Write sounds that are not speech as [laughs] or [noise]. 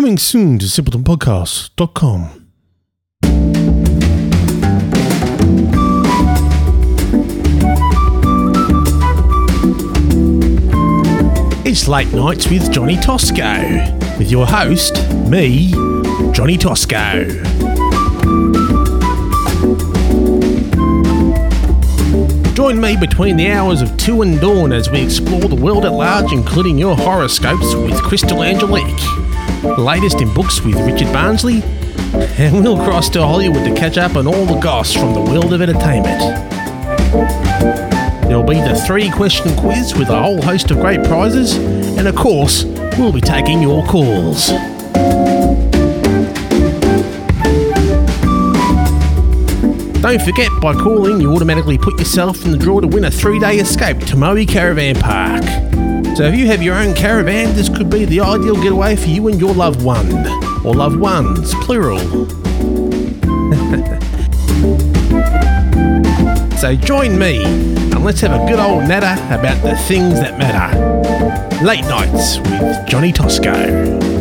Coming soon to simpletonpodcast.com. It's Late Nights with Johnny Tossco, with your host, me, Johnny Tossco. Join me between the hours of 2 and dawn as we explore the world at large, including your horoscopes with Crystal Angelique, latest in books with Richard Barnsley, and we'll cross to Hollywood to catch up on all the goss from the world of entertainment. There'll be the three question quiz with a whole host of great prizes, and of course, we'll be taking your calls. Don't forget, by calling, you automatically put yourself in the draw to win a three day escape to Moe Caravan Park. So if you have your own caravan, this could be the ideal getaway for you and your loved one. Or loved ones, plural. [laughs] so join me and let's have a good old natter about the things that matter. Late nights with Johnny Tossco.